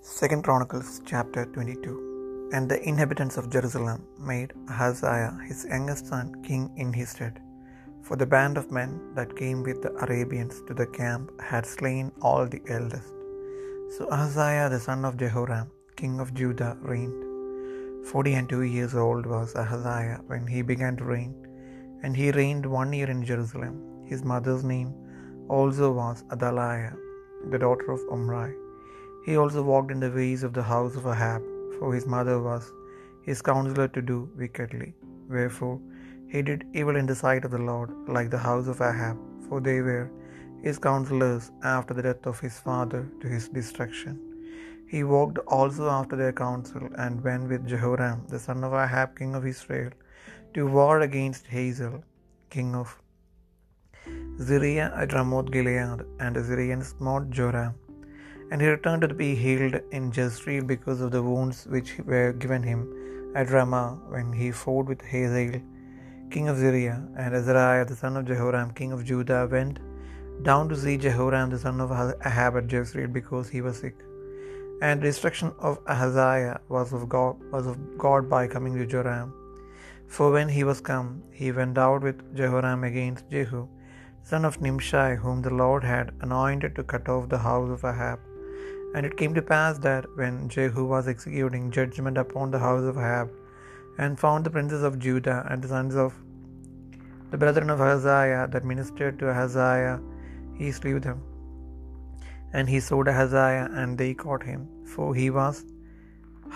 Second Chronicles chapter 22 And the inhabitants of Jerusalem made Ahaziah his youngest son king in his stead. For the band of men that came with the Arabians to the camp had slain all the eldest. So Ahaziah the son of Jehoram, king of Judah, reigned. Forty and two years old was Ahaziah when he began to reign, and he reigned one year in Jerusalem. His mother's name also was Adaliah, the daughter of Omri. He also walked in the ways of the house of Ahab, for his mother was his counselor to do wickedly. Wherefore he did evil in the sight of the Lord, like the house of Ahab, for they were his counselors after the death of his father to his destruction. He walked also after their counsel, and went with Jehoram, the son of Ahab, king of Israel, to war against Hazael, king of Syria at Ramoth Gilead, and the Syrians smote Joram. And he returned to be healed in Jezreel because of the wounds which were given him at Ramah when he fought with Hazael, king of Syria. And Azariah, the son of Jehoram, king of Judah, went down to see Jehoram, the son of Ahab, at Jezreel because he was sick. And the destruction of Ahaziah was of God, was of God by coming to Joram. For when he was come, he went out with Jehoram against Jehu, son of Nimshi, whom the Lord had anointed to cut off the house of Ahab. And it came to pass that when Jehu was executing judgment upon the house of Ahab, and found the princes of Judah and the sons of the brethren of Ahaziah that ministered to Ahaziah, he slew them. And he sought Ahaziah, and they caught him, for he was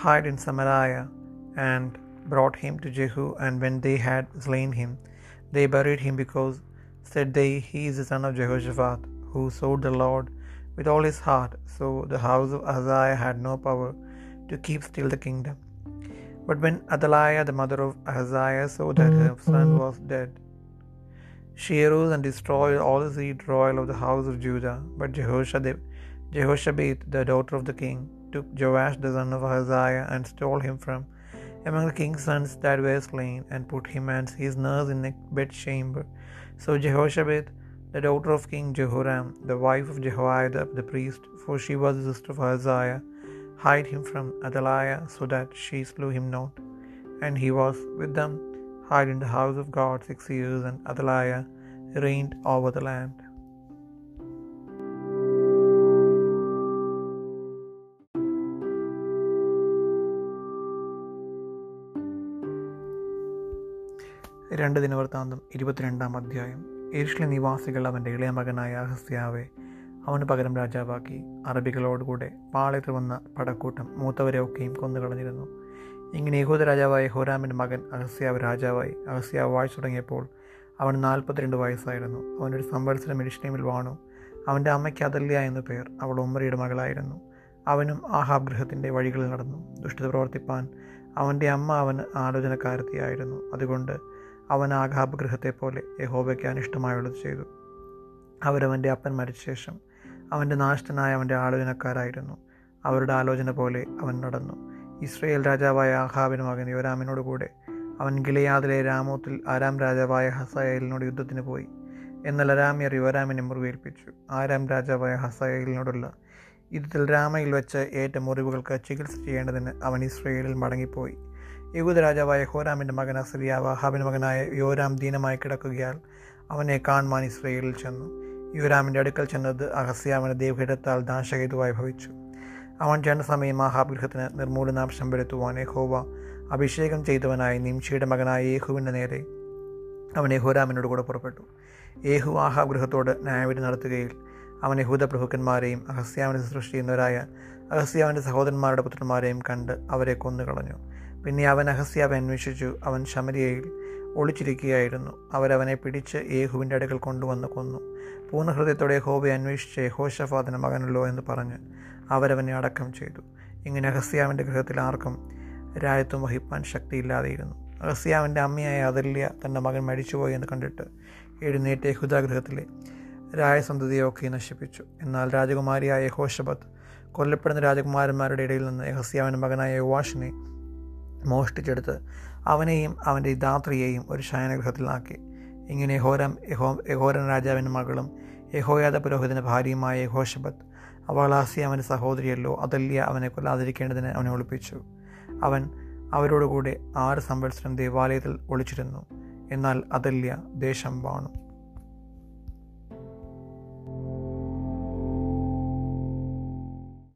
hid in Samaria, and brought him to Jehu. And when they had slain him, they buried him, because, said they, he is the son of Jehoshaphat, who sought the Lord with all his heart. So the house of Ahaziah had no power to keep still the kingdom. But when Athaliah, the mother of Ahaziah, saw that her son mm-hmm. was dead, she arose and destroyed all the seed royal of the house of Judah. But Jehoshabeth, the daughter of the king, took Joash the son of Ahaziah and stole him from among the king's sons that were slain, and put him and his nurse in a bedchamber. So Jehoshabeth, the daughter of King Jehoram, the wife of Jehoiada the priest, for she was the sister of Ahaziah, hid him from Athaliah, so that she slew him not. And he was with them, hid in the house of God six years, and Athaliah reigned over the land. രണ്ട് ദിനവൃത്താന്തം ഇരുപത്തിരണ്ടാം അധ്യായം ഏഷ്ലെ നിവാസികൾ അവന്റെ ഇളയ മകനായ അഹസ്യാവെ അവന് പകരം രാജാവാക്കി. അറബികളോടുകൂടെ പാളയത്ത് വന്ന പടക്കൂട്ടം മൂത്തവരെ ഒക്കെയും കൊന്നുകളഞ്ഞിരുന്നു. ഇങ്ങനെ യഹൂദ രാജാവായ ഹോരാമിന്റെ മകൻ അഹസ്യാവ് രാജാവായി. അഹസ്യാവ് വാഴ്ച തുടങ്ങിയപ്പോൾ അവൻ നാൽപ്പത്തിരണ്ട് വയസ്സായിരുന്നു. അവനൊരു സംവത്സരം എരിശ്ലേമിൽ വാണു. അവന്റെ അമ്മയ്ക്ക് അതല്യ എന്ന പേർ അവൾ ഉമ്മറിയുടെ മകളായിരുന്നു. അവനും ആഹാബ് ഗൃഹത്തിന്റെ വഴികളിൽ നടന്നു. ദുഷ്ടത പ്രവർത്തിപ്പാൻ അവന്റെ അമ്മ അവന് ആലോചനക്കാരത്തിയായിരുന്നു. അതുകൊണ്ട് അവൻ ആഘാബ് ഗൃഹത്തെ പോലെ യഹോബയ്ക്ക് അനിഷ്ടമായുള്ളത് ചെയ്തു. അവരവന്റെ അപ്പൻ മരിച്ച ശേഷം അവന്റെ നാശത്തിനായ അവന്റെ ആലോചനക്കാരായിരുന്നു. അവരുടെ ആലോചന പോലെ അവൻ നടന്നു. ഇസ്രയേൽ രാജാവായ ആഹാബിന് മകൻ യോരാമിനോട് കൂടെ അവൻ ഗിലയാദിലെ രാമോത്തിൽ ആരാം രാജാവായ ഹസയേലിനോട് യുദ്ധത്തിന് പോയി. എന്നാൽ അരാമിയർ യുവരാമിനെ മുറിവേൽപ്പിച്ചു. ആരാം രാജാവായ ഹസയേലിനോടുള്ള യുദ്ധത്തിൽ രാമയിൽ വെച്ച ഏറ്റ മുറിവുകൾക്ക് ചികിത്സ ചെയ്യേണ്ടതിന് അവൻ ഇസ്രയേലിൽ മടങ്ങിപ്പോയി. യഹൂദ രാജാവായ ഹോരാമിന്റെ മകൻ അസറിയാവ് അഹാബിന്റെ മകനായ യോരാം ദീനമായി കിടക്കുകയാൽ അവനെ കാണുവാൻ ഇസ്രയേലിൽ ചെന്നു. യോരാമിന്റെ അടുക്കൽ ചെന്നത് അഹസ്യാവിന് ദേവഹിടത്താൽ നാശഹേതുവായി ഭവിച്ചു. അവൻ ജനസമയം ആഹാബ് ഗൃഹത്തിന് നിർമൂലനാംശം വരുത്തുവാൻ യഹോവ അഭിഷേകം ചെയ്തവനായി നിംഷിയുടെ മകനായ യേഹുവിന്റെ നേരെ അവൻ യഹോരാമിനോട് കൂടെ പുറപ്പെട്ടു. യേഹു ആഹാബ് ഗൃഹത്തോട് ന്യായവിധി നടത്തുകയിൽ അവൻ യഹൂദ പ്രഭുക്കന്മാരെയും അഹസ്യാവിനെ ശുശ്രൂഷ അഹസ്യാവിന്റെ സഹോദരന്മാരുടെ പുത്രന്മാരെയും കണ്ട് അവരെ കൊന്നുകളഞ്ഞു. പിന്നെ അവൻ അഹസ്യാവ് അന്വേഷിച്ചു. അവൻ ശമരിയയിൽ ഒളിച്ചിരിക്കുകയായിരുന്നു. അവരവനെ പിടിച്ച് യേഹുവിന്റെ അടുക്കൽ കൊണ്ടുവന്ന് കൊന്നു. പൂർണഹൃദയത്തോടെ ഹൃദയത്തോടെ യഹോബയെ അന്വേഷിച്ച് യഹോഷഫാദിന് മകനല്ലോ എന്ന് പറഞ്ഞ് അവരവനെ അടക്കം ചെയ്തു. ഇങ്ങനെ അഹസ്യാവിന്റെ ഗൃഹത്തിൽ ആർക്കും രാജ്യത്വം വഹിപ്പാൻ ശക്തിയില്ലാതെയിരുന്നു. അഹസ്യാവിന്റെ അമ്മയായ അതല്യ തന്റെ മകൻ മരിച്ചുപോയി എന്ന് കണ്ടിട്ട് എഴുന്നേറ്റ് യഹുദാഗൃഹത്തിലെ രായസന്തതിയൊക്കെ നശിപ്പിച്ചു. എന്നാൽ രാജകുമാരിയായ യഹോഷബത്ത് കൊല്ലപ്പെടുന്ന രാജകുമാരന്മാരുടെ ഇടയിൽ നിന്ന് യഹസ്യാവിന്റെ മകനായ യുവാഷിനെ മോഷ്ടിച്ചെടുത്ത് അവനെയും അവന്റെ ദാത്രിയെയും ഒരു ശയനഗൃഹത്തിലാക്കി. ഇങ്ങനെ യഹോരം യഹോ യഹോരൻ രാജാവിന്റെ മകളും യഹോയാദ പുരോഹിതന്റെ ഭാര്യയുമായ യഹോഷബത്ത് അവളാസി അവന്റെ സഹോദരിയല്ലോ അതല്യ അവനെ കൊല്ലാതിരിക്കേണ്ടതിന് അവനെ ഒളിപ്പിച്ചു. അവൻ അവരോടുകൂടെ ആറ് സംവത്സരം ദേവാലയത്തിൽ ഒളിച്ചിരുന്നു. എന്നാൽ അതല്യ ദേശം വാണു.